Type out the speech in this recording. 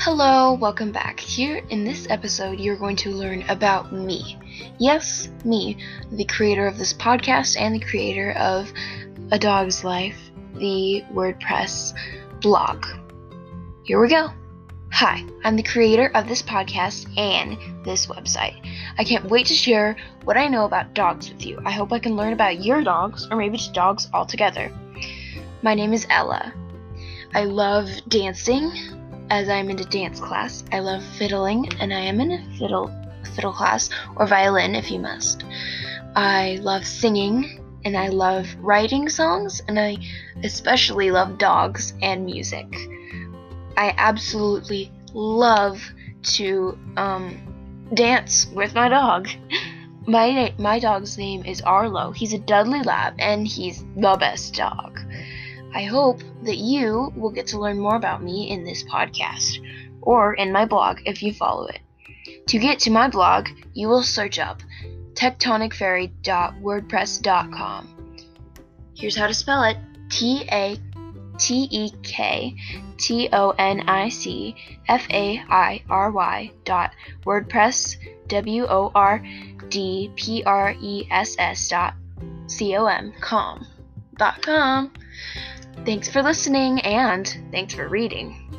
Hello, welcome back. Here in this episode, you're going to learn about me. Yes, me, the creator of this podcast and the creator of A Dog's Life, the WordPress blog. Here we go. Hi, I'm the creator of this podcast and this website. I can't wait to share what I know about dogs with you. I hope I can learn about your dogs, or maybe just dogs altogether. My name is Ella. I love dancing, as I'm in a dance class. I love fiddling, and I am in a fiddle fiddle class or violin if you must. I love singing, and I love writing songs, and I especially love dogs and music. I absolutely love to um, dance with my dog. My my dog's name is Arlo. He's a Dudley Lab, and he's the best dog. I hope that you will get to learn more about me in this podcast or in my blog if you follow it. To get to my blog, you will search up tektonicfairy.wordpress.com. Here's how to spell it T A T E K T O N I C F A I R Y dot WordPress W O R D P R E S S dot C O M com Thanks for listening and thanks for reading.